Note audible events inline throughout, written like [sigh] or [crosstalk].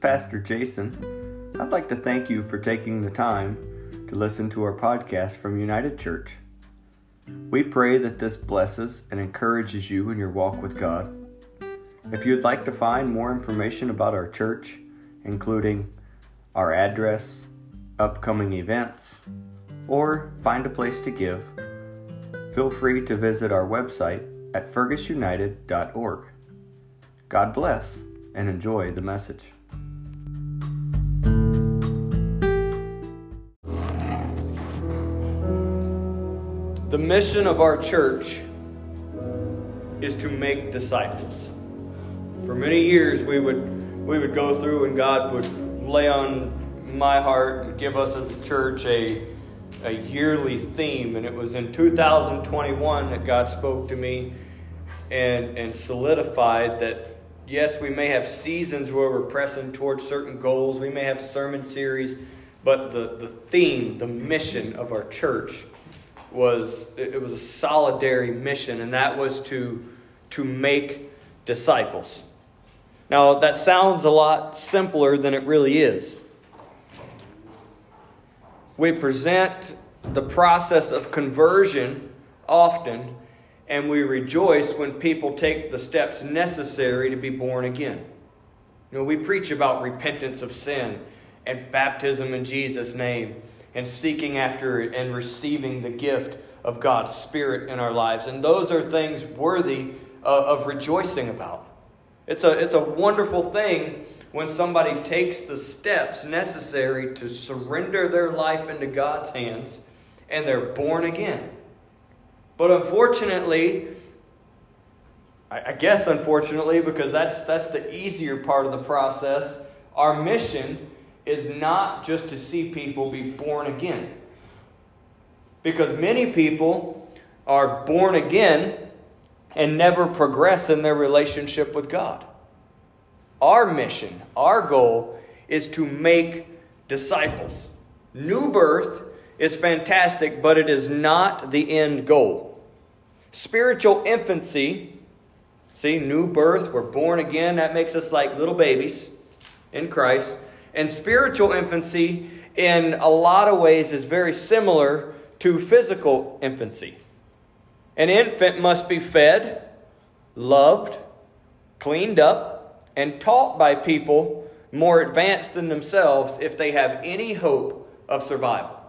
Pastor Jason. I'd like to thank you for taking the time to listen to our podcast from United Church. We pray that this blesses and encourages you in your walk with God. If you'd like to find more information about our church, including our address, upcoming events, or find a place to give, feel free to visit our website at fergusunited.org. God bless and enjoy the message. The mission of our church is to make disciples. For many years we would we would go through and God would lay on my heart and give us as a church a a yearly theme and it was in 2021 that God spoke to me and and solidified that yes, we may have seasons where we're pressing towards certain goals. We may have sermon series, but the, the theme, the mission of our church was it was a solidary mission, and that was to to make disciples. Now that sounds a lot simpler than it really is. We present the process of conversion often and we rejoice when people take the steps necessary to be born again. You know, we preach about repentance of sin and baptism in Jesus' name and seeking after and receiving the gift of God's Spirit in our lives. And those are things worthy uh, of rejoicing about. It's a, it's a wonderful thing when somebody takes the steps necessary to surrender their life into God's hands and they're born again. But unfortunately, I guess unfortunately, because that's, that's the easier part of the process, our mission is not just to see people be born again. Because many people are born again and never progress in their relationship with God. Our mission, our goal, is to make disciples. New birth is fantastic, but it is not the end goal. Spiritual infancy, see, new birth, we're born again, that makes us like little babies in Christ. And spiritual infancy, in a lot of ways, is very similar to physical infancy. An infant must be fed, loved, cleaned up, and taught by people more advanced than themselves if they have any hope of survival.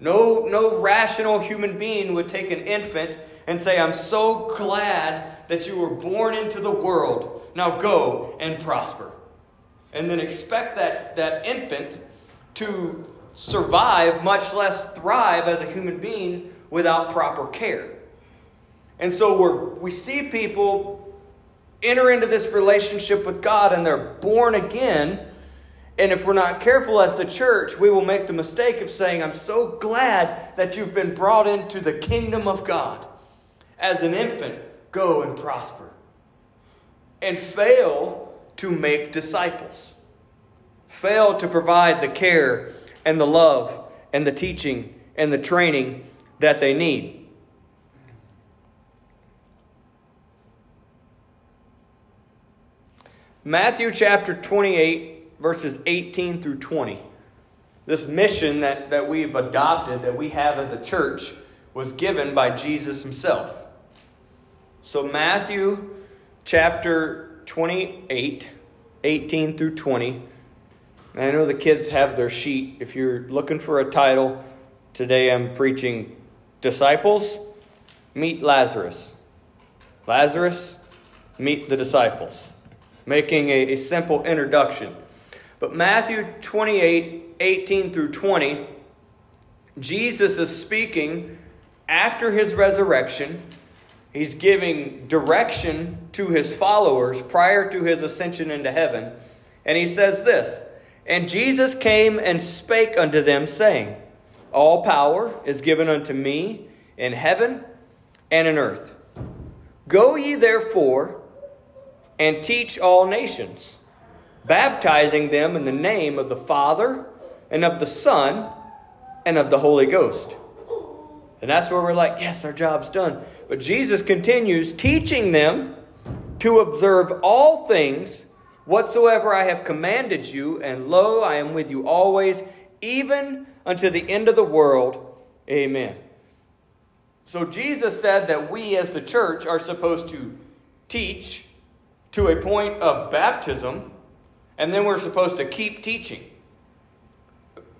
No, no rational human being would take an infant and say, I'm so glad that you were born into the world. Now go and prosper. And then expect that, that infant to survive, much less thrive as a human being without proper care. And so we we see people enter into this relationship with God and they're born again and if we're not careful as the church, we will make the mistake of saying, I'm so glad that you've been brought into the kingdom of God. As an infant, go and prosper. And fail to make disciples. Fail to provide the care and the love and the teaching and the training that they need. Matthew chapter 28 verses 18 through 20. This mission that, that we've adopted, that we have as a church, was given by Jesus himself. So, Matthew chapter 28, 18 through 20. And I know the kids have their sheet. If you're looking for a title, today I'm preaching Disciples Meet Lazarus. Lazarus, meet the disciples. Making a, a simple introduction. But Matthew 28 18 through 20, Jesus is speaking after his resurrection. He's giving direction to his followers prior to his ascension into heaven. And he says this And Jesus came and spake unto them, saying, All power is given unto me in heaven and in earth. Go ye therefore and teach all nations baptizing them in the name of the Father and of the Son and of the Holy Ghost. And that's where we're like, yes, our job's done. But Jesus continues teaching them to observe all things whatsoever I have commanded you, and lo, I am with you always, even unto the end of the world. Amen. So Jesus said that we as the church are supposed to teach to a point of baptism, and then we're supposed to keep teaching.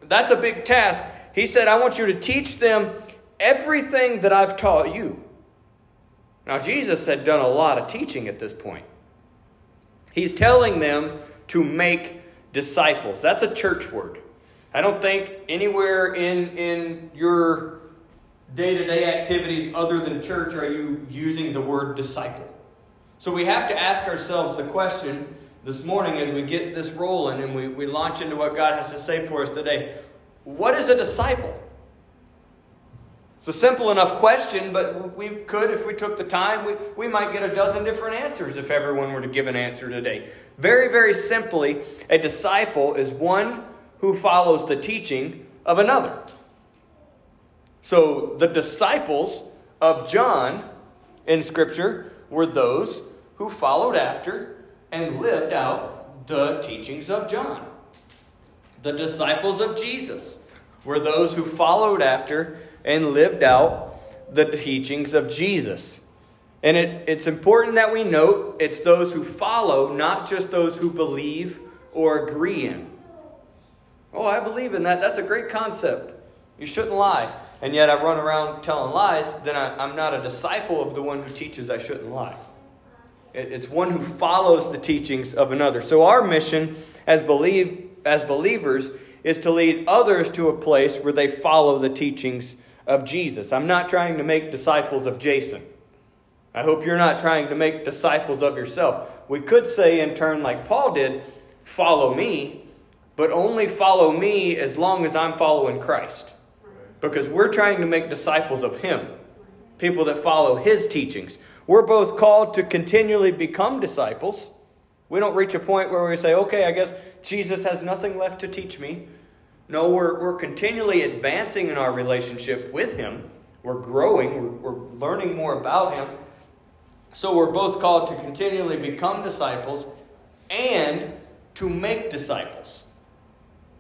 That's a big task. He said, I want you to teach them everything that I've taught you. Now, Jesus had done a lot of teaching at this point. He's telling them to make disciples. That's a church word. I don't think anywhere in, in your day to day activities other than church are you using the word disciple. So we have to ask ourselves the question this morning as we get this rolling and we, we launch into what God has to say for us today what is a disciple? It's a simple enough question, but we could, if we took the time, we, we might get a dozen different answers if everyone were to give an answer today. Very, very simply, a disciple is one who follows the teaching of another. So the disciples of John in Scripture were those who followed after and lived out the teachings of John. The disciples of Jesus were those who followed after and lived out the teachings of Jesus. And it, it's important that we note it's those who follow, not just those who believe or agree in. Oh, I believe in that. That's a great concept. You shouldn't lie. And yet I run around telling lies, then I, am not a disciple of the one who teaches I shouldn't lie. It, it's one who follows the teachings of another. So our mission as, believe, as believers is to lead others to a place where they follow the teachings of Jesus. I'm not trying to make disciples of Jason. I hope you're not trying to make disciples of yourself. We could say, in turn, like Paul did, follow me, but only follow me as long as I'm following Christ. Because we're trying to make disciples of Him, people that follow His teachings. We're both called to continually become disciples. We don't reach a point where we say, okay, I guess Jesus has nothing left to teach me. No, we're, we're continually advancing in our relationship with Him. We're growing, we're, we're learning more about Him. So we're both called to continually become disciples and to make disciples.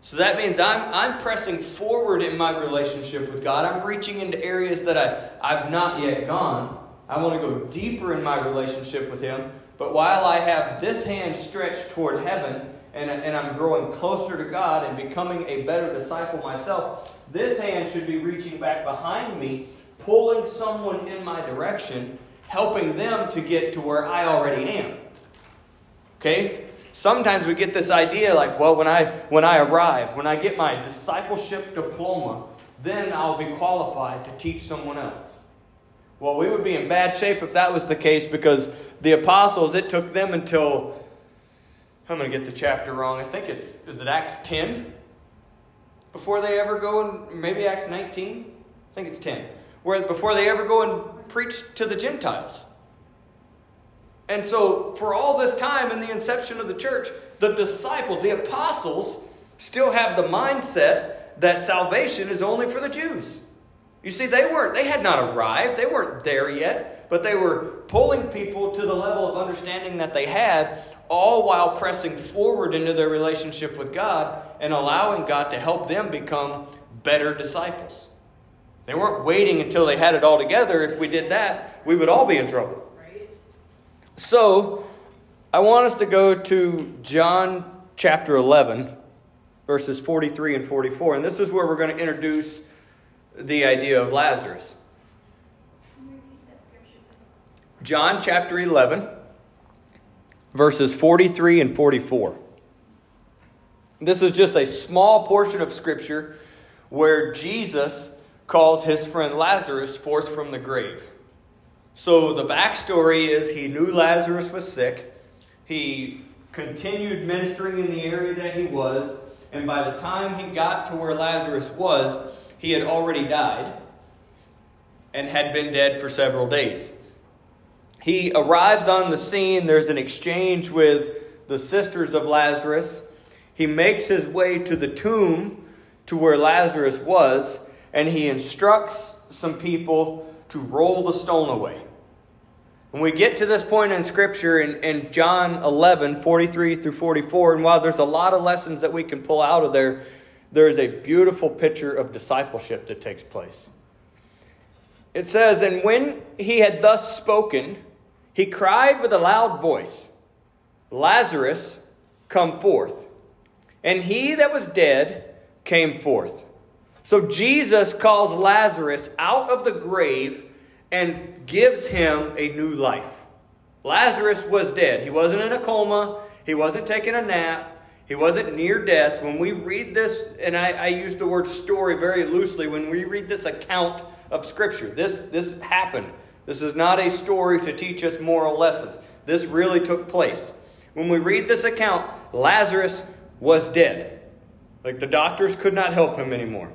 So that means I'm, I'm pressing forward in my relationship with God. I'm reaching into areas that I, I've not yet gone. I want to go deeper in my relationship with Him. But while I have this hand stretched toward heaven, and, and I'm growing closer to God and becoming a better disciple myself, this hand should be reaching back behind me, pulling someone in my direction, helping them to get to where I already am. Okay? Sometimes we get this idea like, well, when I when I arrive, when I get my discipleship diploma, then I'll be qualified to teach someone else. Well, we would be in bad shape if that was the case because the apostles, it took them until I'm going to get the chapter wrong. I think it's, is it Acts 10? Before they ever go and maybe Acts 19? I think it's 10. Where before they ever go and preach to the Gentiles. And so, for all this time in the inception of the church, the disciples, the apostles, still have the mindset that salvation is only for the Jews. You see, they weren't, they had not arrived, they weren't there yet, but they were pulling people to the level of understanding that they had all while pressing forward into their relationship with God and allowing God to help them become better disciples. They weren't waiting until they had it all together. If we did that, we would all be in trouble. So, I want us to go to John chapter 11, verses 43 and 44. And this is where we're going to introduce the idea of Lazarus. John chapter 11 verses 43 and 44. This is just a small portion of Scripture where Jesus calls his friend Lazarus forth from the grave. So the backstory is he knew Lazarus was sick. He continued ministering in the area that he was, and by the time he got to where Lazarus was, he had already died and had been dead for several days. He arrives on the scene. There's an exchange with the sisters of Lazarus. He makes his way to the tomb to where Lazarus was, and he instructs some people to roll the stone away. When we get to this point in Scripture in, in John 11, 43 through 44, and while there's a lot of lessons that we can pull out of there, there is a beautiful picture of discipleship that takes place. It says, And when he had thus spoken, he cried with a loud voice, Lazarus, come forth. And he that was dead came forth. So Jesus calls Lazarus out of the grave and gives him a new life. Lazarus was dead. He wasn't in a coma, he wasn't taking a nap. He wasn't near death. When we read this, and I, I use the word story very loosely, when we read this account of Scripture, this, this happened. This is not a story to teach us moral lessons. This really took place. When we read this account, Lazarus was dead. Like the doctors could not help him anymore.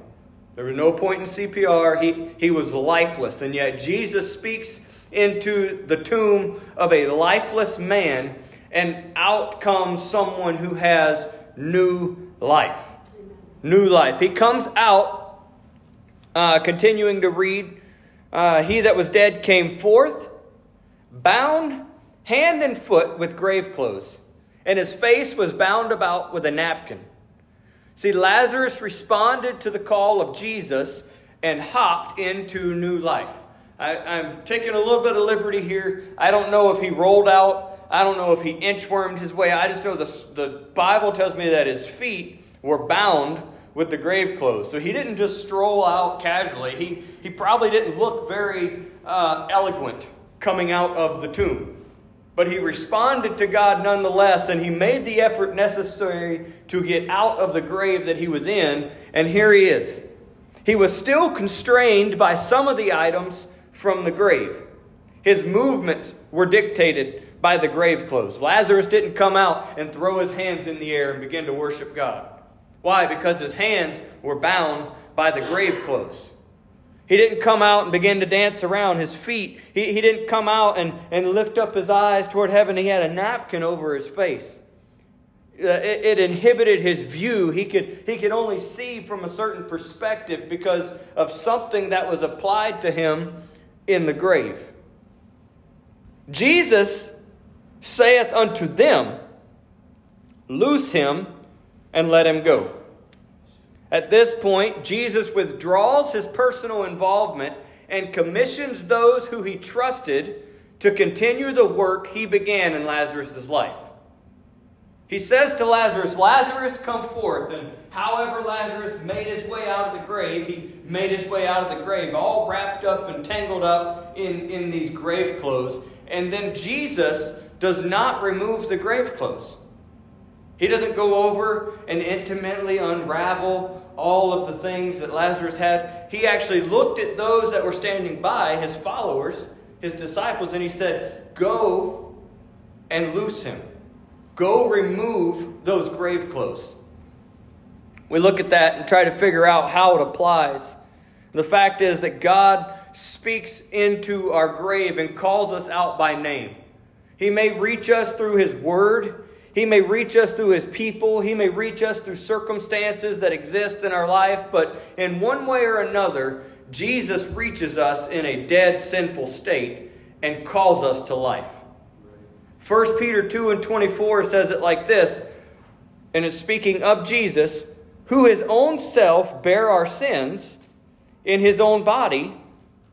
There was no point in CPR. He, he was lifeless. And yet Jesus speaks into the tomb of a lifeless man, and out comes someone who has new life. New life. He comes out, uh, continuing to read uh, He that was dead came forth, bound hand and foot with grave clothes, and his face was bound about with a napkin. See, Lazarus responded to the call of Jesus and hopped into new life. I, am taking a little bit of liberty here. I don't know if he rolled out. I don't know if he inchwormed his way. I just know the, the Bible tells me that his feet were bound with the grave clothes. So he didn't just stroll out casually. He, he probably didn't look very uh, eloquent coming out of the tomb. But he responded to God nonetheless, and he made the effort necessary to get out of the grave that he was in, and here he is. He was still constrained by some of the items from the grave. His movements were dictated by the grave clothes. Lazarus didn't come out and throw his hands in the air and begin to worship God. Why? Because his hands were bound by the grave clothes. He didn't come out and begin to dance around his feet. He, he didn't come out and, and lift up his eyes toward heaven. He had a napkin over his face. Uh, it, it, inhibited his view. He could, he could only see from a certain perspective because of something that was applied to him in the grave. Jesus saith unto them, Loose him and let him go. At this point, Jesus withdraws his personal involvement and commissions those who he trusted to continue the work he began in Lazarus' life. He says to Lazarus, Lazarus, come forth. And however Lazarus made his way out of the grave, he made his way out of the grave, all wrapped up and tangled up in, in these grave clothes. And then Jesus does not remove the grave clothes. He doesn't go over and intimately unravel all of the things that Lazarus had. He actually looked at those that were standing by, his followers, his disciples, and he said, Go and loose him. Go remove those grave clothes. We look at that and try to figure out how it applies. The fact is that God speaks into our grave and calls us out by name. He may reach us through His Word. He may reach us through His people. He may reach us through circumstances that exist in our life. But in one way or another, Jesus reaches us in a dead, sinful state and calls us to life. 1 Peter 2 and 24 says it like this, and is speaking of Jesus, who his own self bare our sins in his own body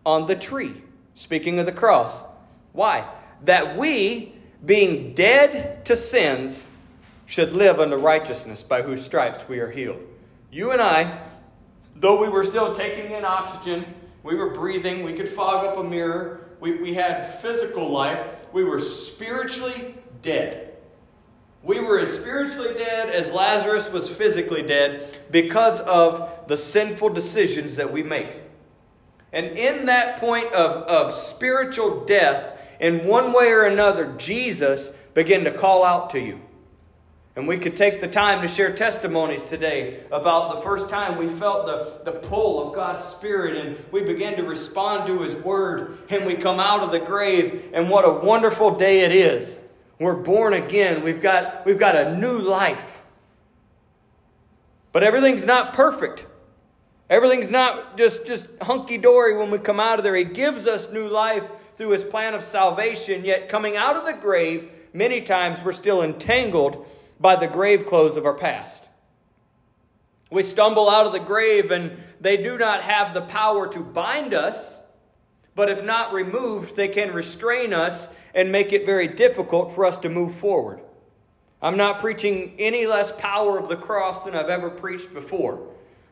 on the tree. Speaking of the cross. Why? That we, being dead to sins, should live unto righteousness, by whose stripes we are healed. You and I, though we were still taking in oxygen, we were breathing, we could fog up a mirror, we, we had physical life, we were spiritually dead. We were as spiritually dead as Lazarus was physically dead because of the sinful decisions that we make. And in that point of, of spiritual death, in one way or another, Jesus began to call out to you. And we could take the time to share testimonies today about the first time we felt the, the pull of God's Spirit and we began to respond to His Word and we come out of the grave. And what a wonderful day it is. We're born again. We've got, we've got a new life. But everything's not perfect. Everything's not just, just hunky dory when we come out of there. He gives us new life through his plan of salvation, yet coming out of the grave, many times we're still entangled by the grave clothes of our past. We stumble out of the grave and they do not have the power to bind us, but if not removed, they can restrain us and make it very difficult for us to move forward. I'm not preaching any less power of the cross than I've ever preached before.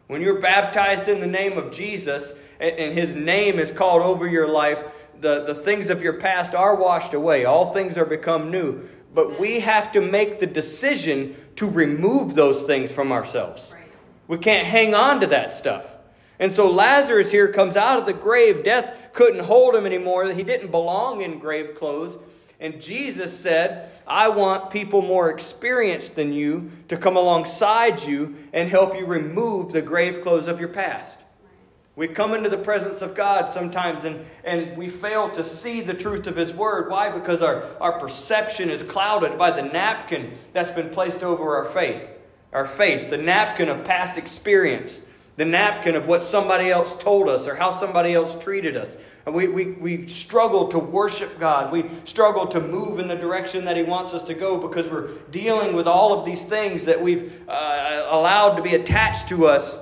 When you're baptized in the name of Jesus and his name is called over your life, the, the things of your past are washed away. All things are become new. But we have to make the decision to remove those things from ourselves. We can't hang on to that stuff. And so Lazarus here comes out of the grave. Death couldn't hold him anymore. He didn't belong in grave clothes. And Jesus said, I want people more experienced than you to come alongside you and help you remove the grave clothes of your past. We come into the presence of God sometimes and, and we fail to see the truth of His Word. Why? Because our, our perception is clouded by the napkin that's been placed over our face, our face, the napkin of past experience, the napkin of what somebody else told us or how somebody else treated us. And we, we, we struggle to worship God. We struggle to move in the direction that He wants us to go because we're dealing with all of these things that we've uh, allowed to be attached to us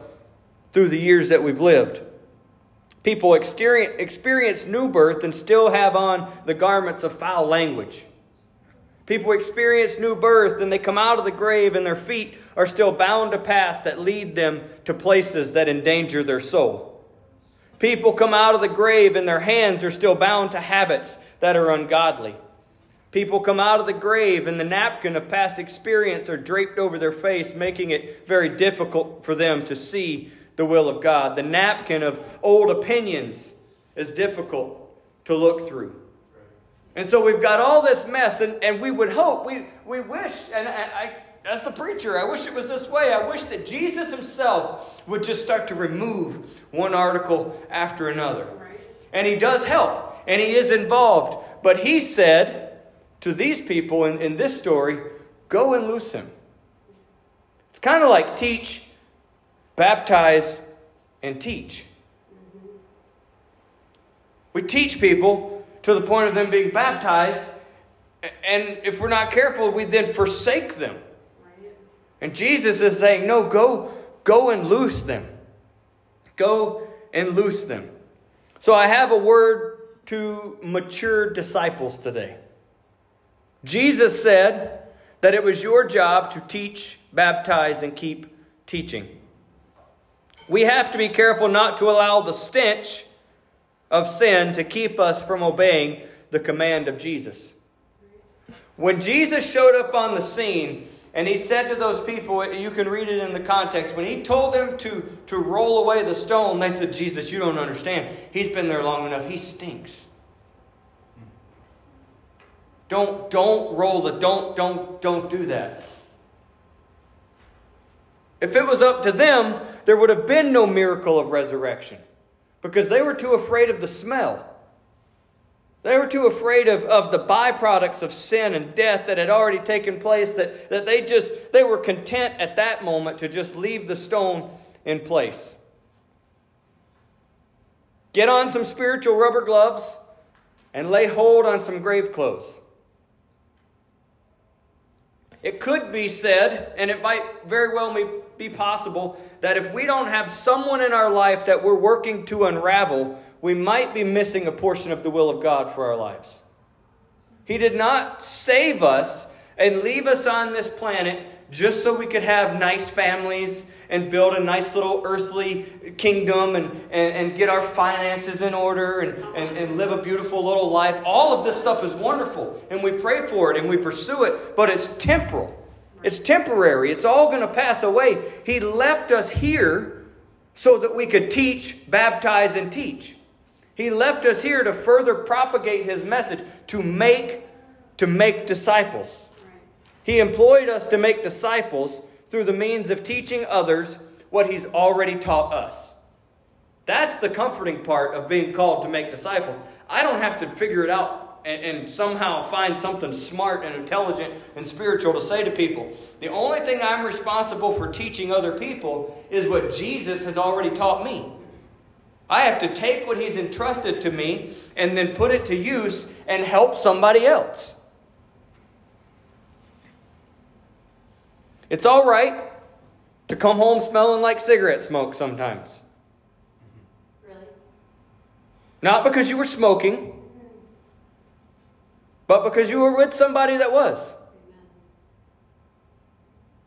through the years that we've lived. People experience, new birth and still have on the garments of foul language. People experience new birth and they come out of the grave and their feet are still bound to paths that lead them to places that endanger their soul. People come out of the grave and their hands are still bound to habits that are ungodly. People come out of the grave and the napkin of past experience are draped over their face, making it very difficult for them to see the will of God. The napkin of old opinions is difficult to look through. And so we've got all this mess, and, and we would hope, we, we wish, and I, I, as the preacher, I wish it was this way. I wish that Jesus himself would just start to remove one article after another. And he does help, and he is involved. But he said to these people in, in this story, go and loose him. It's kind of like teach baptize, and teach. We teach people to the point of them being baptized, and if we're not careful, we then forsake them. And Jesus is saying, No, go, go and loose them. Go and loose them. So I have a word to mature disciples today. Jesus said that it was your job to teach, baptize, and keep teaching we have to be careful not to allow the stench of sin to keep us from obeying the command of Jesus. When Jesus showed up on the scene and he said to those people, you can read it in the context, when he told them to, to roll away the stone, they said, Jesus, you don't understand. He's been there long enough. He stinks. Don't, don't roll the, don't, don't, don't do that. If it was up to them, there would have been no miracle of resurrection because they were too afraid of the smell. They were too afraid of, of the byproducts of sin and death that had already taken place that, that they just they were content at that moment to just leave the stone in place. Get on some spiritual rubber gloves and lay hold on some grave clothes. It could be said, and it might very well be possible, that if we don't have someone in our life that we're working to unravel, we might be missing a portion of the will of God for our lives. He did not save us and leave us on this planet just so we could have nice families and build a nice little earthly kingdom and, and, and get our finances in order and, and, and live a beautiful little life. All of this stuff is wonderful, and we pray for it and we pursue it, but it's temporal. It's temporary. It's all going to pass away. He left us here so that we could teach, baptize, and teach. He left us here to further propagate his message, to make, to make disciples. He employed us to make disciples through the means of teaching others what he's already taught us. That's the comforting part of being called to make disciples. I don't have to figure it out and, and, somehow find something smart and intelligent and spiritual to say to people. The only thing I'm responsible for teaching other people is what Jesus has already taught me. I have to take what He's entrusted to me and then put it to use and help somebody else. It's all right to come home smelling like cigarette smoke sometimes. Really? Not because you were smoking, but because you were with somebody that was.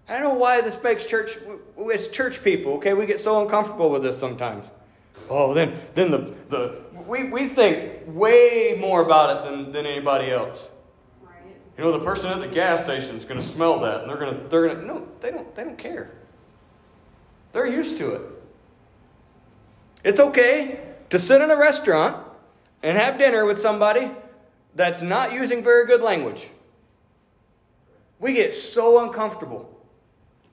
I don't know why this makes church, it's church people, okay? We get so uncomfortable with this sometimes. Oh, then, then the, the we, we think way more about it than, than anybody else. You know, the person at the gas station is going to smell that, and they're going to, they're going to, no, they don't, they don't care. They're used to it. It's okay to sit in a restaurant and have dinner with somebody that's not using very good language. We get so uncomfortable.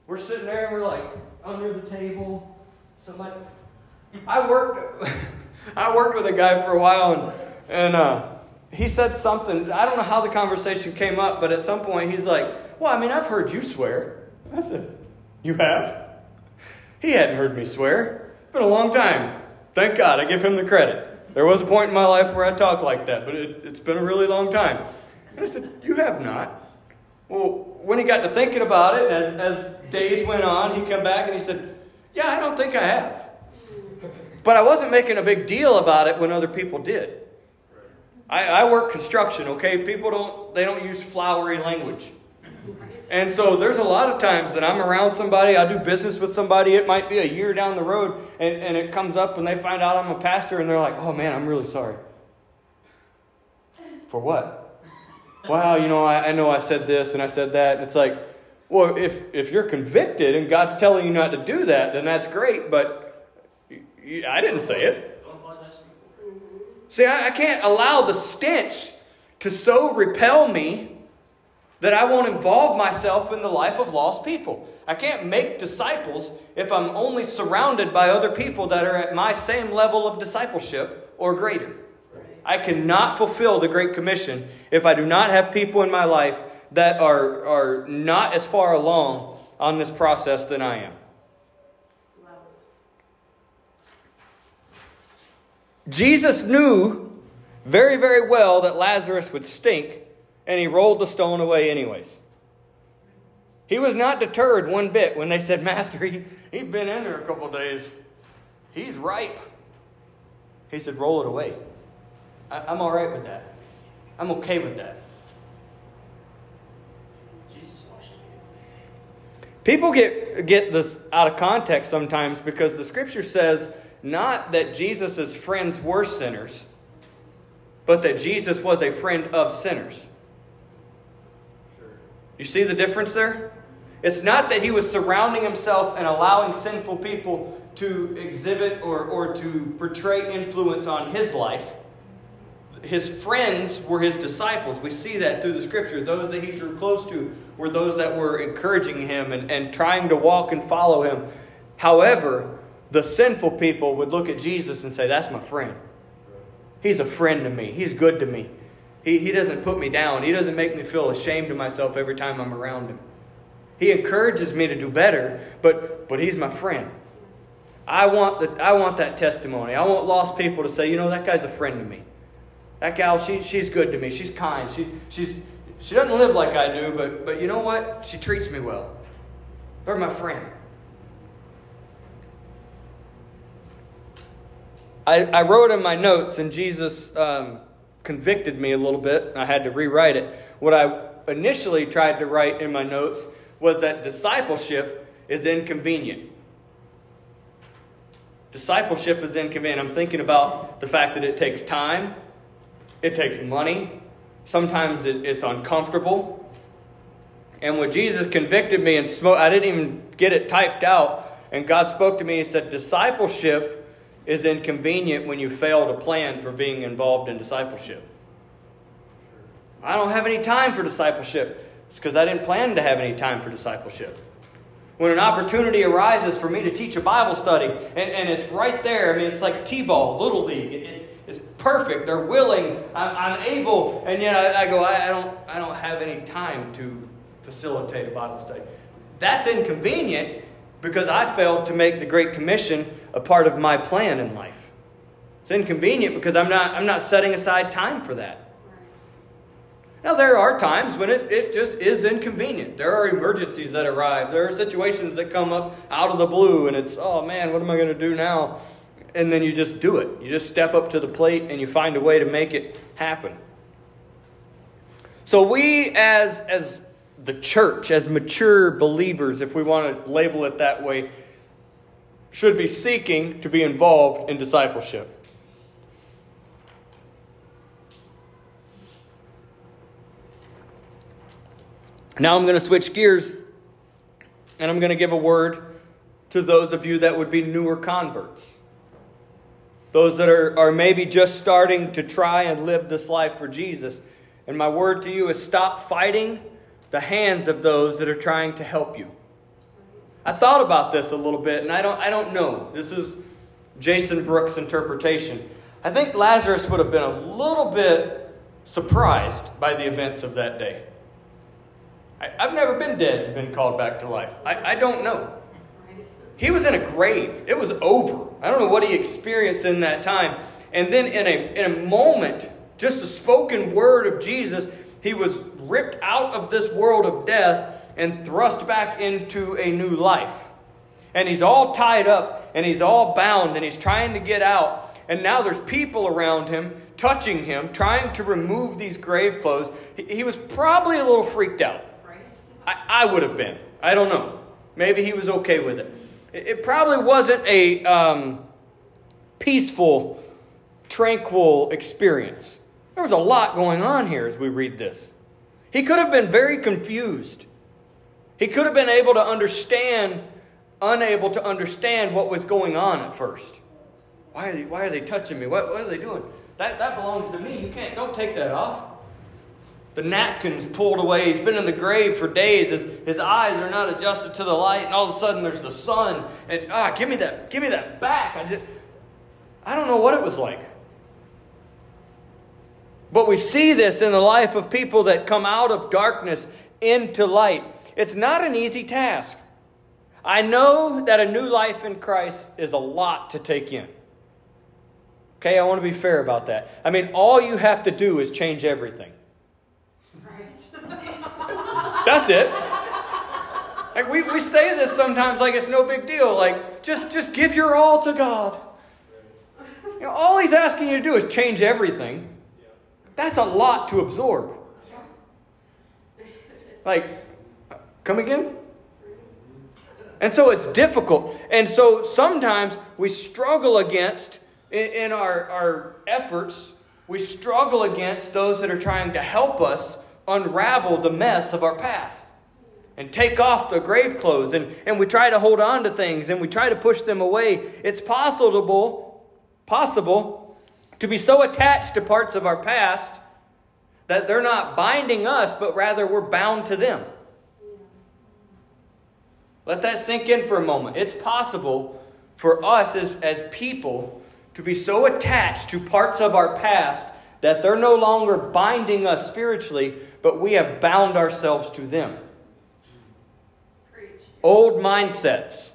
We're sitting there and we're like under the table. Somebody. I worked. [laughs] I worked with a guy for a while, and and uh, he said something. I don't know how the conversation came up, but at some point he's like, "Well, I mean, I've heard you swear." I said, "You have?" He hadn't heard me swear. It's been a long time. Thank God. I give him the credit. There was a point in my life where I talked like that, but it, it's been a really long time. And I said, You have not. Well, when he got to thinking about it, as, as days went on, he came back and he said, Yeah, I don't think I have. But I wasn't making a big deal about it when other people did. I, I work construction, okay? People don't they don't use flowery language. And so there's a lot of times that I'm around somebody, I do business with somebody, it might be a year down the road, and, and it comes up and they find out I'm a pastor and they're like, oh man, I'm really sorry. For what? Wow, you know, I, I know I said this and I said that. And it's like, well, if, if you're convicted and God's telling you not to do that, then that's great, but I didn't say it. See, I, I can't allow the stench to so repel me that I won't involve myself in the life of lost people. I can't make disciples if I'm only surrounded by other people that are at my same level of discipleship or greater. I cannot fulfill the Great Commission if I do not have people in my life that are, are not as far along on this process than I am. Jesus knew very, very well that Lazarus would stink and he rolled the stone away anyways. He was not deterred one bit when they said, Master, he, he'd been in there a couple days. He's ripe. He said, Roll it away. I, I'm all right with that. I'm okay with that. People get, get this out of context sometimes because the scripture says not that Jesus' friends were sinners, but that Jesus was a friend of sinners. You see the difference there? It's not that he was surrounding himself and allowing sinful people to exhibit or, or to portray influence on his life. His friends were his disciples. We see that through the scripture. Those that he drew close to were those that were encouraging him and, and trying to walk and follow him. However, the sinful people would look at Jesus and say, That's my friend. He's a friend to me. He's good to me. He, he doesn't put me down. He doesn't make me feel ashamed of myself every time I'm around him. He encourages me to do better, but, but he's my friend. I want, the, I want that testimony. I want lost people to say, you know, that guy's a friend to me. That gal, she, she's good to me. She's kind. She, she's, she doesn't live like I do, but, but you know what? She treats me well. They're my friend. I, I wrote in my notes, and Jesus um, convicted me a little bit. I had to rewrite it. What I initially tried to write in my notes was that discipleship is inconvenient. Discipleship is inconvenient. I'm thinking about the fact that it takes time, it takes money, sometimes it, it's uncomfortable. And when Jesus convicted me and smoke, I didn't even get it typed out. And God spoke to me and said, Discipleship is inconvenient when you fail to plan for being involved in discipleship. I don't have any time for discipleship. It's because I didn't plan to have any time for discipleship. When an opportunity arises for me to teach a Bible study, and, and it's right there, I mean, it's like T ball, Little League. It, it's, it's perfect. They're willing. I'm, I'm able. And yet I, I go, I, I, don't, I don't have any time to facilitate a Bible study. That's inconvenient because I failed to make the Great Commission a part of my plan in life. It's inconvenient because I'm not, I'm not setting aside time for that. Now, there are times when it, it just is inconvenient. There are emergencies that arrive. There are situations that come up out of the blue, and it's, oh man, what am I going to do now? And then you just do it. You just step up to the plate and you find a way to make it happen. So, we as, as the church, as mature believers, if we want to label it that way, should be seeking to be involved in discipleship. Now I'm going to switch gears and I'm going to give a word to those of you that would be newer converts. Those that are, are maybe just starting to try and live this life for Jesus. And my word to you is stop fighting the hands of those that are trying to help you. I thought about this a little bit, and I don't, I don't know. This is Jason Brooks' interpretation. I think Lazarus would have been a little bit surprised by the events of that day. I, have never been dead and been called back to life. I, I don't know. He was in a grave. It was over. I don't know what he experienced in that time. And then in a, in a moment, just the spoken word of Jesus, he was ripped out of this world of death and thrust back into a new life. And he's all tied up and he's all bound and he's trying to get out. And now there's people around him touching him, trying to remove these grave clothes. He, was probably a little freaked out. I, I would have been. I don't know. Maybe he was okay with it. It, it probably wasn't a um, peaceful, tranquil experience. There was a lot going on here as we read this. He could have been very confused. He could have been able to understand, unable to understand what was going on at first. Why are they, why are they touching me? What, what are they doing? That, that belongs to me. You can't, don't take that off. The napkin's pulled away. He's been in the grave for days. His, his eyes are not adjusted to the light, and all of a sudden there's the sun. And ah, give me that, give me that back. I just, I don't know what it was like. But we see this in the life of people that come out of darkness into light. It's not an easy task. I know that a new life in Christ is a lot to take in. Okay, I want to be fair about that. I mean, all you have to do is change everything. Right. That's it. Like we, we say this sometimes like it's no big deal. Like, just, just give your all to God. You know, all he's asking you to do is change everything. That's a lot to absorb. Like, come again? And so it's difficult. And so sometimes we struggle against, in, our, our efforts, we struggle against those that are trying to help us unravel the mess of our past and take off the grave clothes. And, and we try to hold on to things and we try to push them away. It's possible, possible to be so attached to parts of our past that they're not binding us, but rather we're bound to them. Let that sink in for a moment. It's possible for us as, as people to be so attached to parts of our past that they're no longer binding us spiritually, but we have bound ourselves to them. Preach. Old mindsets.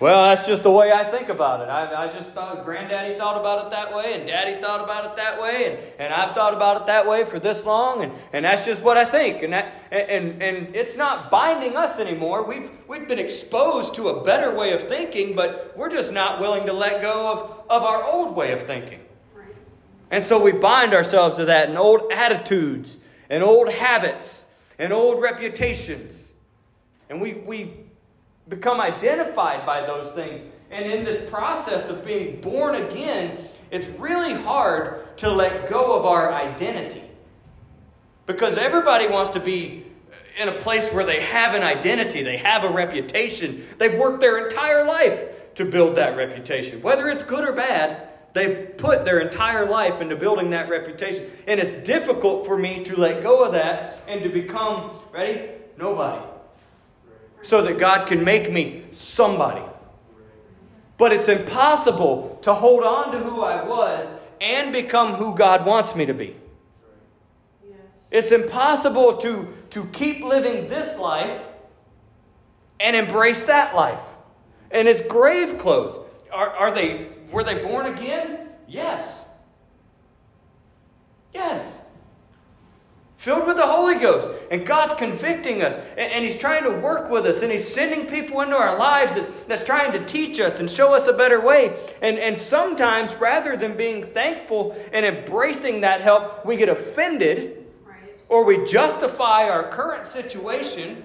Well, that's just the way I think about it. I, I just thought granddaddy thought about it that way, and daddy thought about it that way, and, and I've thought about it that way for this long, and, and that's just what I think. And, that, and, and it's not binding us anymore. We've, we've been exposed to a better way of thinking, but we're just not willing to let go of, of our old way of thinking. And so we bind ourselves to that and old attitudes and old habits and old reputations. And we, we become identified by those things. And in this process of being born again, it's really hard to let go of our identity. Because everybody wants to be in a place where they have an identity, they have a reputation. They've worked their entire life to build that reputation. Whether it's good or bad, they've put their entire life into building that reputation. And it's difficult for me to let go of that and to become, ready? Nobody so that God can make me somebody. But it's impossible to hold on to who I was and become who God wants me to be. It's impossible to, to keep living this life and embrace that life. And it's grave clothes. Are, are they were they born again? Yes. Yes. Filled with the Holy Ghost. And God's convicting us. And, and, He's trying to work with us. And He's sending people into our lives that's, that's trying to teach us and show us a better way. And, and sometimes, rather than being thankful and embracing that help, we get offended Right. or we justify our current situation.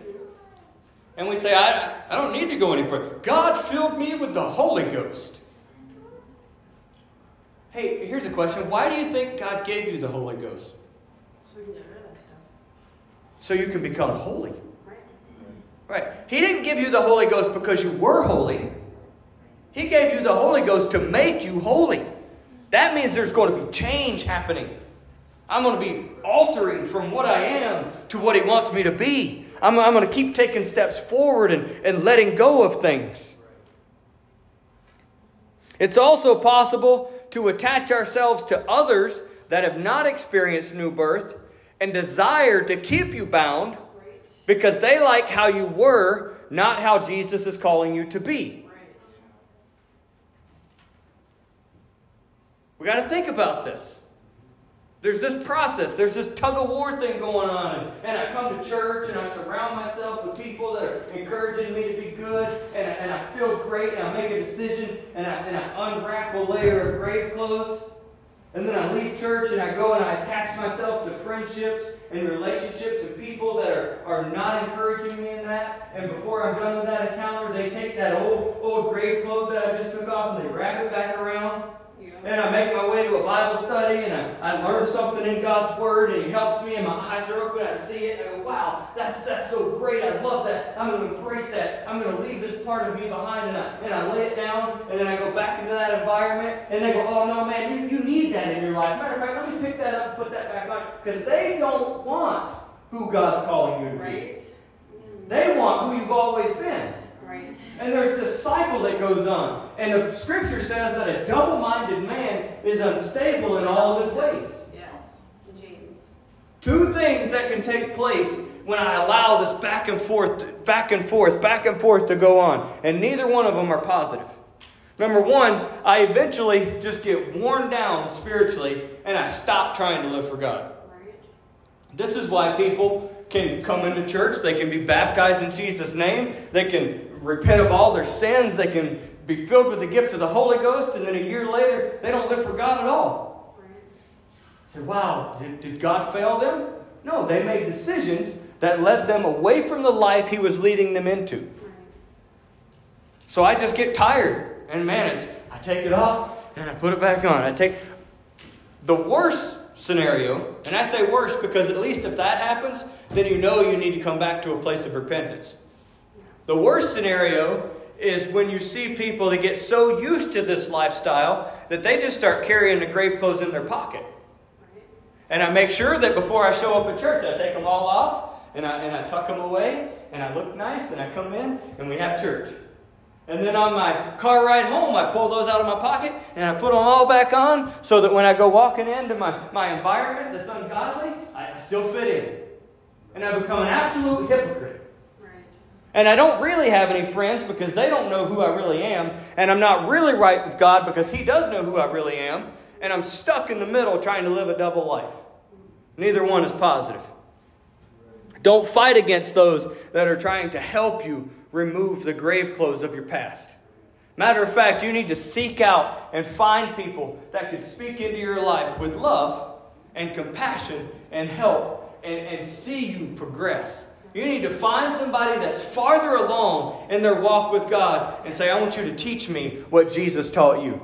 And we say, I, I don't need to go any further. God filled me with the Holy Ghost. Hey, here's a question. Why do you think God gave you the Holy Ghost? So we can get rid of that stuff. So you can become holy. Right. He didn't give you the Holy Ghost because you were holy. He gave you the Holy Ghost to make you holy. That means there's going to be change happening. I'm going to be altering from what I am to what He wants me to be. I'm, I'm going to keep taking steps forward and, and letting go of things. It's also possible to attach ourselves to others that have not experienced new birth and desire to keep you bound because they like how you were, not how Jesus is calling you to be. We got to think about this. There's this process, there's this tug of war thing going on. And I come to church and I surround myself with people that are encouraging me to be good. And, and I feel great and I make a decision and I, and I unwrap a layer of grave clothes. And then I leave church and I go and I attach myself to friendships and relationships and people that are, are not encouraging me in that. And before I'm done with that encounter, they take that old, old grave clothes that I just took off and they wrap it back around. And I make my way to a Bible study and I, I learn something in God's Word and He helps me and my eyes are open. I see it and I go, wow, that's, that's so great. I love that. I'm going to embrace that. I'm going to leave this part of me behind and I, and I lay it down and then I go back into that environment and they go, oh no, man, you, you need that in your life. Matter of fact, let me pick that up and put that back on because they don't want who God's calling you to be. Right. They want who you've always been. Right. And there's this cycle that goes on. And the scripture says that a double minded man is unstable in all of his ways. Yes. James. Two things that can take place when I allow this back and forth, back and forth, back and forth to go on. And neither one of them are positive. Number one, I eventually just get worn down spiritually and I stop trying to live for God. Right. This is why people can come into church, they can be baptized in Jesus' name, they can repent of all their sins, they can be filled with the gift of the Holy Ghost, and then a year later, they don't live for God at all. Right. Say, wow, did, did God fail them? No, they made decisions that led them away from the life He was leading them into. So I just get tired, and man, it's I take it off and I put it back on. I take the worst scenario, and I say worst because at least if that happens, then you know you need to come back to a place of repentance. The worst scenario is when you see people that get so used to this lifestyle that they just start carrying the grave clothes in their pocket. And I make sure that before I show up at church, I take them all off and I, and I tuck them away and I look nice and I come in and we have church. And then on my car ride home, I pull those out of my pocket and I put them all back on so that when I go walking into my, my environment that's ungodly, I, I still fit in. And I become an absolute hypocrite. And I don't really have any friends because they don't know who I really am. And I'm not really right with God because He does know who I really am. And I'm stuck in the middle trying to live a double life. Neither one is positive. Don't fight against those that are trying to help you remove the grave clothes of your past. Matter of fact, you need to seek out and find people that can speak into your life with love and compassion and help and, and see you progress. You need to find somebody that's farther along in their walk with God and say, I want you to teach me what Jesus taught you.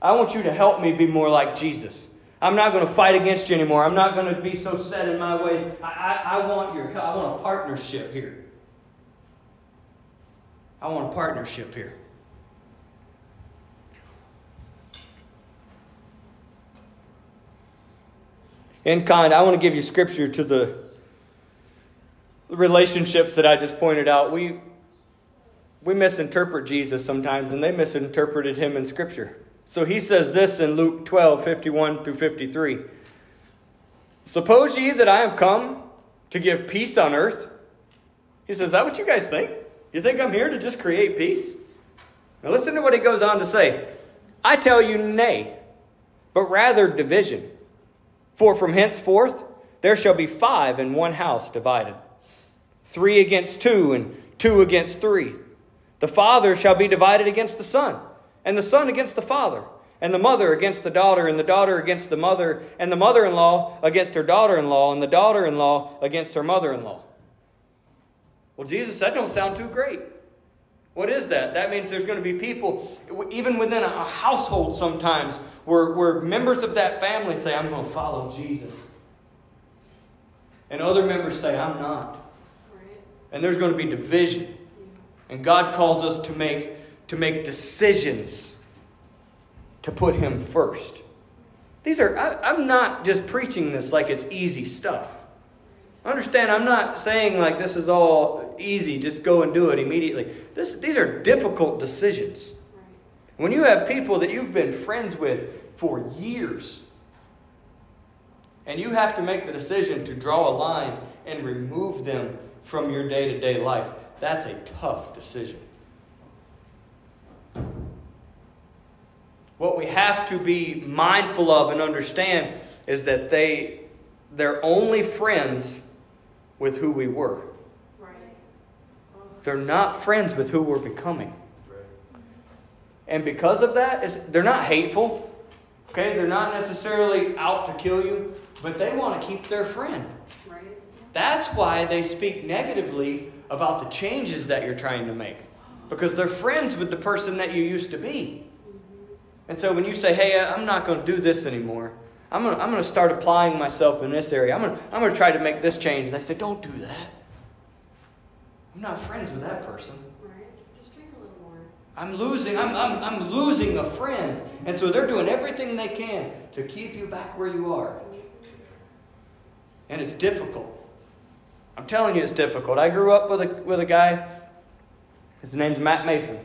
I want you to help me be more like Jesus. I'm not going to fight against you anymore. I'm not going to be so set in my ways. I, I, I want your help. I want a partnership here. I want a partnership here. In kind, I want to give you scripture to the relationships that I just pointed out. We we misinterpret Jesus sometimes, and they misinterpreted him in scripture. So he says this in Luke 12, 51 through 53. Suppose ye that I am come to give peace on earth? He says, Is that what you guys think? You think I'm here to just create peace? Now listen to what he goes on to say. I tell you, nay. but rather division. For from henceforth there shall be five in one house divided three against two, and two against three. The father shall be divided against the son, and the son against the father, and the mother against the daughter, and the daughter against the mother, and the mother in law against her daughter in law, and the daughter in law against her mother in law. Well, Jesus, that don't sound too great. What is that? That means there's going to be people, even within a household sometimes, where, where members of that family say, I'm going to follow Jesus. And other members say, I'm not. And there's going to be division. And God calls us to make, to make decisions to put Him first. These are, I, I'm not just preaching this like it's easy stuff. Understand, I'm not saying like this is all easy, just go and do it immediately. This, these are difficult decisions. When you have people that you've been friends with for years, and you have to make the decision to draw a line and remove them from your day to day life, that's a tough decision. What we have to be mindful of and understand is that they, they're only friends with who we were. Right. They're not friends with who we're becoming. And because of that, they're not hateful. Okay, they're not necessarily out to kill you, but they want to keep their friend. That's why they speak negatively about the changes that you're trying to make. Because they're friends with the person that you used to be. And so when you say, hey, I'm not going to do this anymore, I'm going to, I'm going to start applying myself in this area. I'm going, to, I'm going to try to make this change. they say, don't do that. I'm not friends with that person. Right. Just drink a little more. I'm losing, I'm, I'm, I'm losing a friend. And so they're doing everything they can to keep you back where you are. And it's difficult. I'm telling you, it's difficult. I grew up with a, with a guy, his name's Matt Mason.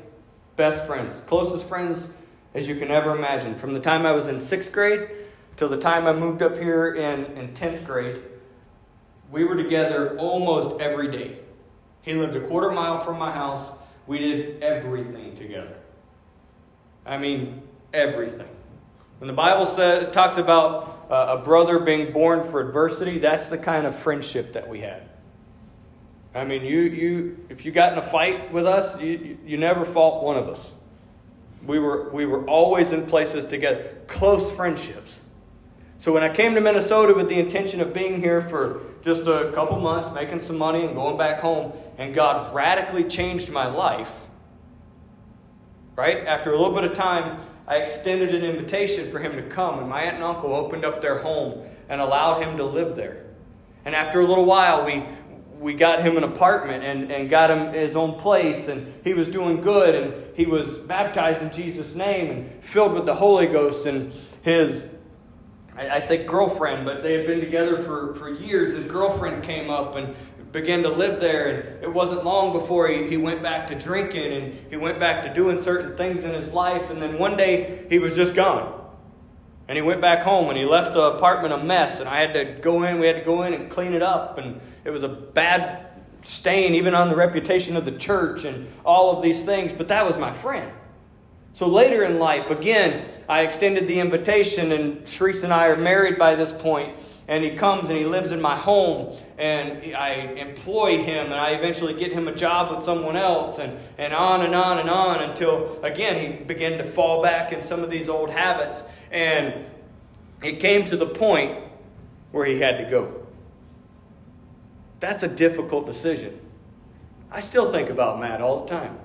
Best friends, closest friends as you can ever imagine. From the time I was in sixth grade till the time I moved up here in, in 10th grade, we were together almost every day. He lived a quarter mile from my house. We did everything together. I mean, everything. When the Bible says, talks about uh, a brother being born for adversity, that's the kind of friendship that we had. I mean, you, you, if you got in a fight with us, you, you never fought one of us. We were, we were always in places together, close friendships. So when I came to Minnesota with the intention of being here for just a couple months, making some money and going back home, and God radically changed my life, right? After a little bit of time, I extended an invitation for him to come, and my aunt and uncle opened up their home and allowed him to live there. And after a little while, we, we got him an apartment and, and got him his own place, and he was doing good, and he was baptized in Jesus' name and filled with the Holy Ghost, and his I, I say girlfriend, but they had been together for, for years. His girlfriend came up and began to live there. And it wasn't long before he, he went back to drinking and he went back to doing certain things in his life. And then one day he was just gone. And he went back home and he left the apartment a mess. And I had to go in, we had to go in and clean it up. And it was a bad stain even on the reputation of the church and all of these things. But that was my friend. So later in life, again, I extended the invitation, and Sharice and I are married by this point. And he comes and he lives in my home, and I employ him, and I eventually get him a job with someone else, and, and on and on and on until, again, he began to fall back in some of these old habits. And it came to the point where he had to go. That's a difficult decision. I still think about Matt all the time.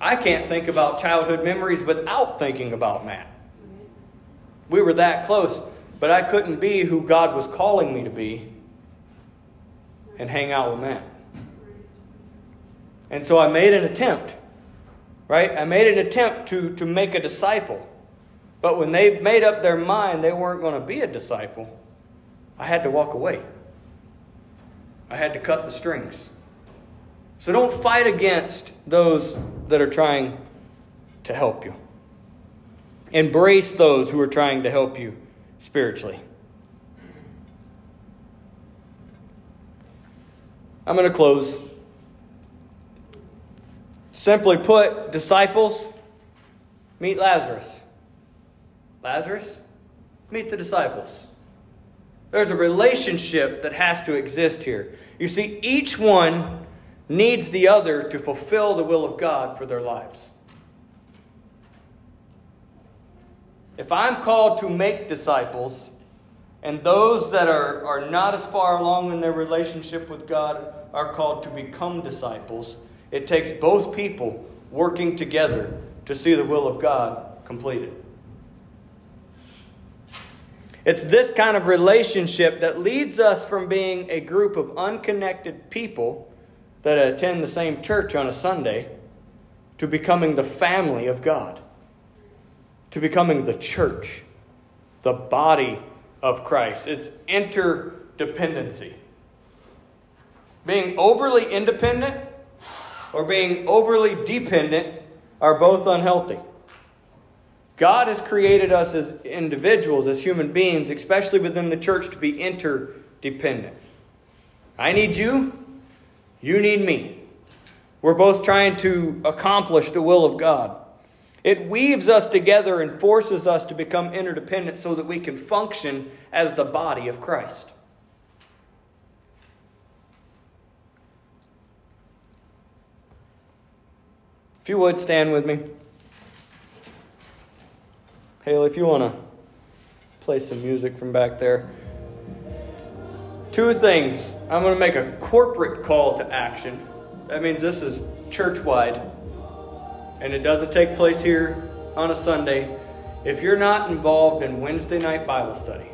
I can't think about childhood memories without thinking about Matt. We were that close, but I couldn't be who God was calling me to be and hang out with Matt. And so I made an attempt, right? I made an attempt to, to make a disciple. But when they made up their mind they weren't going to be a disciple, I had to walk away. I had to cut the strings. So don't fight against those that are trying to help you. Embrace those who are trying to help you spiritually. I'm going to close. Simply put, disciples, meet Lazarus. Lazarus, meet the disciples. There's a relationship that has to exist here. You see, each one needs the other to fulfill the will of God for their lives. If I'm called to make disciples, and those that are, are not as far along in their relationship with God are called to become disciples, it takes both people working together to see the will of God completed. It's this kind of relationship that leads us from being a group of unconnected people that attend the same church on a Sunday to becoming the family of God, to becoming the church, the body of Christ. It's interdependency. Being overly independent or being overly dependent are both unhealthy. God has created us as individuals, as human beings, especially within the church, to be interdependent. I need you, you need me. We're both trying to accomplish the will of God. It weaves us together and forces us to become interdependent so that we can function as the body of Christ. If you would, stand with me. Haley, if you want to play some music from back there. Two things. I'm going to make a corporate call to action. That means this is church wide, and it doesn't take place here on a Sunday. If you're not involved in Wednesday night Bible study,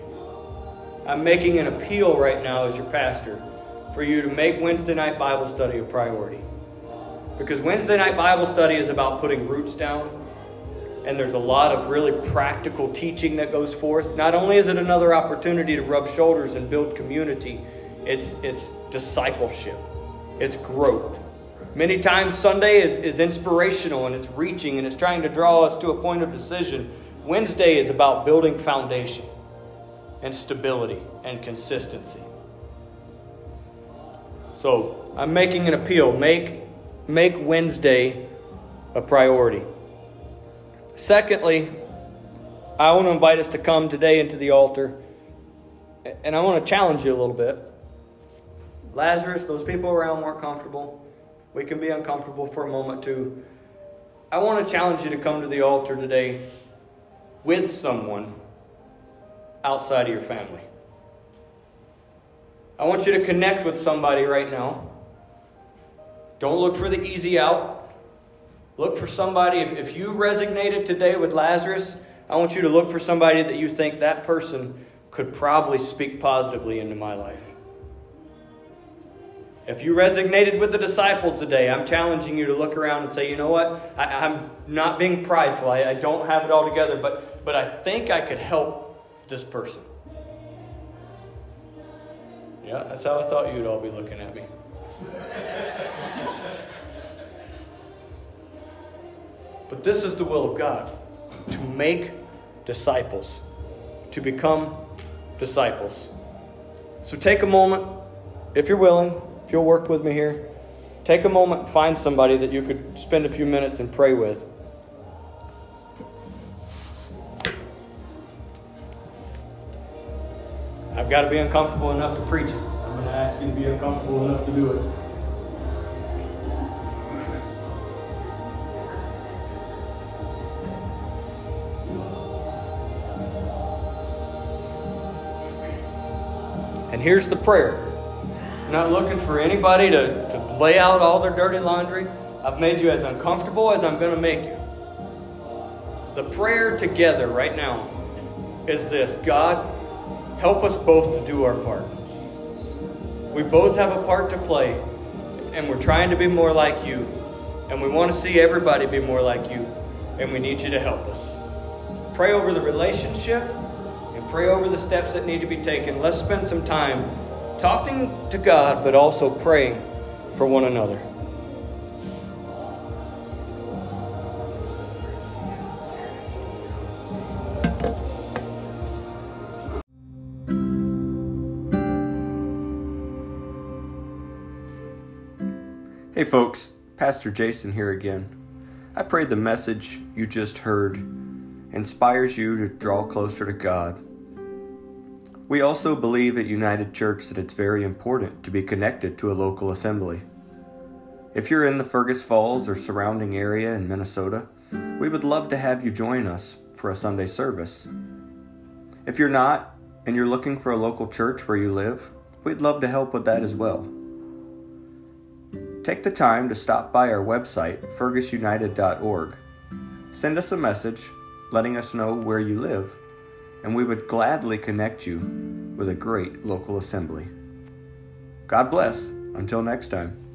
I'm making an appeal right now as your pastor for you to make Wednesday night Bible study a priority. Because Wednesday night Bible study is about putting roots down, and there's a lot of really practical teaching that goes forth. Not only is it another opportunity to rub shoulders and build community, it's, it's discipleship, it's growth. Many times, Sunday is, is inspirational and it's reaching and it's trying to draw us to a point of decision. Wednesday is about building foundation and stability and consistency. So, I'm making an appeal. Make make Wednesday a priority. Secondly, I want to invite us to come today into the altar, and I want to challenge you a little bit. Lazarus, those people around weren't comfortable. We can be uncomfortable for a moment too. I want to challenge you to come to the altar today with someone outside of your family. I want you to connect with somebody right now don't look for the easy out. Look for somebody. If, if you resonated today with Lazarus, I want you to look for somebody that you think that person could probably speak positively into my life. If you resonated with the disciples today, I'm challenging you to look around and say, you know what? I, am not being prideful. I, I don't have it all together, but, but I think I could help this person. Yeah, that's how I thought you'd all be looking at me. [laughs] But this is the will of God to make disciples, to become disciples. So take a moment, if you're willing, if you'll work with me here, take a moment, find somebody that you could spend a few minutes and pray with. I've got to be uncomfortable enough to preach it. I'm going to ask you to be uncomfortable enough to do it. And here's the prayer. I'm not looking for anybody to, to lay out all their dirty laundry. I've made you as uncomfortable as I'm going to make you. The prayer together right now is this God, help us both to do our part. We both have a part to play, and we're trying to be more like you. And we want to see everybody be more like you, and we need you to help us. Pray over the relationship Pray over the steps that need to be taken. Let's spend some time talking to God, but also praying for one another. Hey, folks, Pastor Jason here again. I pray the message you just heard inspires you to draw closer to God We also believe at United Church that it's very important to be connected to a local assembly. If you're in the Fergus Falls or surrounding area in Minnesota, we would love to have you join us for a Sunday service. If you're not and you're looking for a local church where you live, we'd love to help with that as well. Take the time to stop by our website, fergusunited.org. Send us a message letting us know where you live and we would gladly connect you with a great local assembly. God bless. Until next time.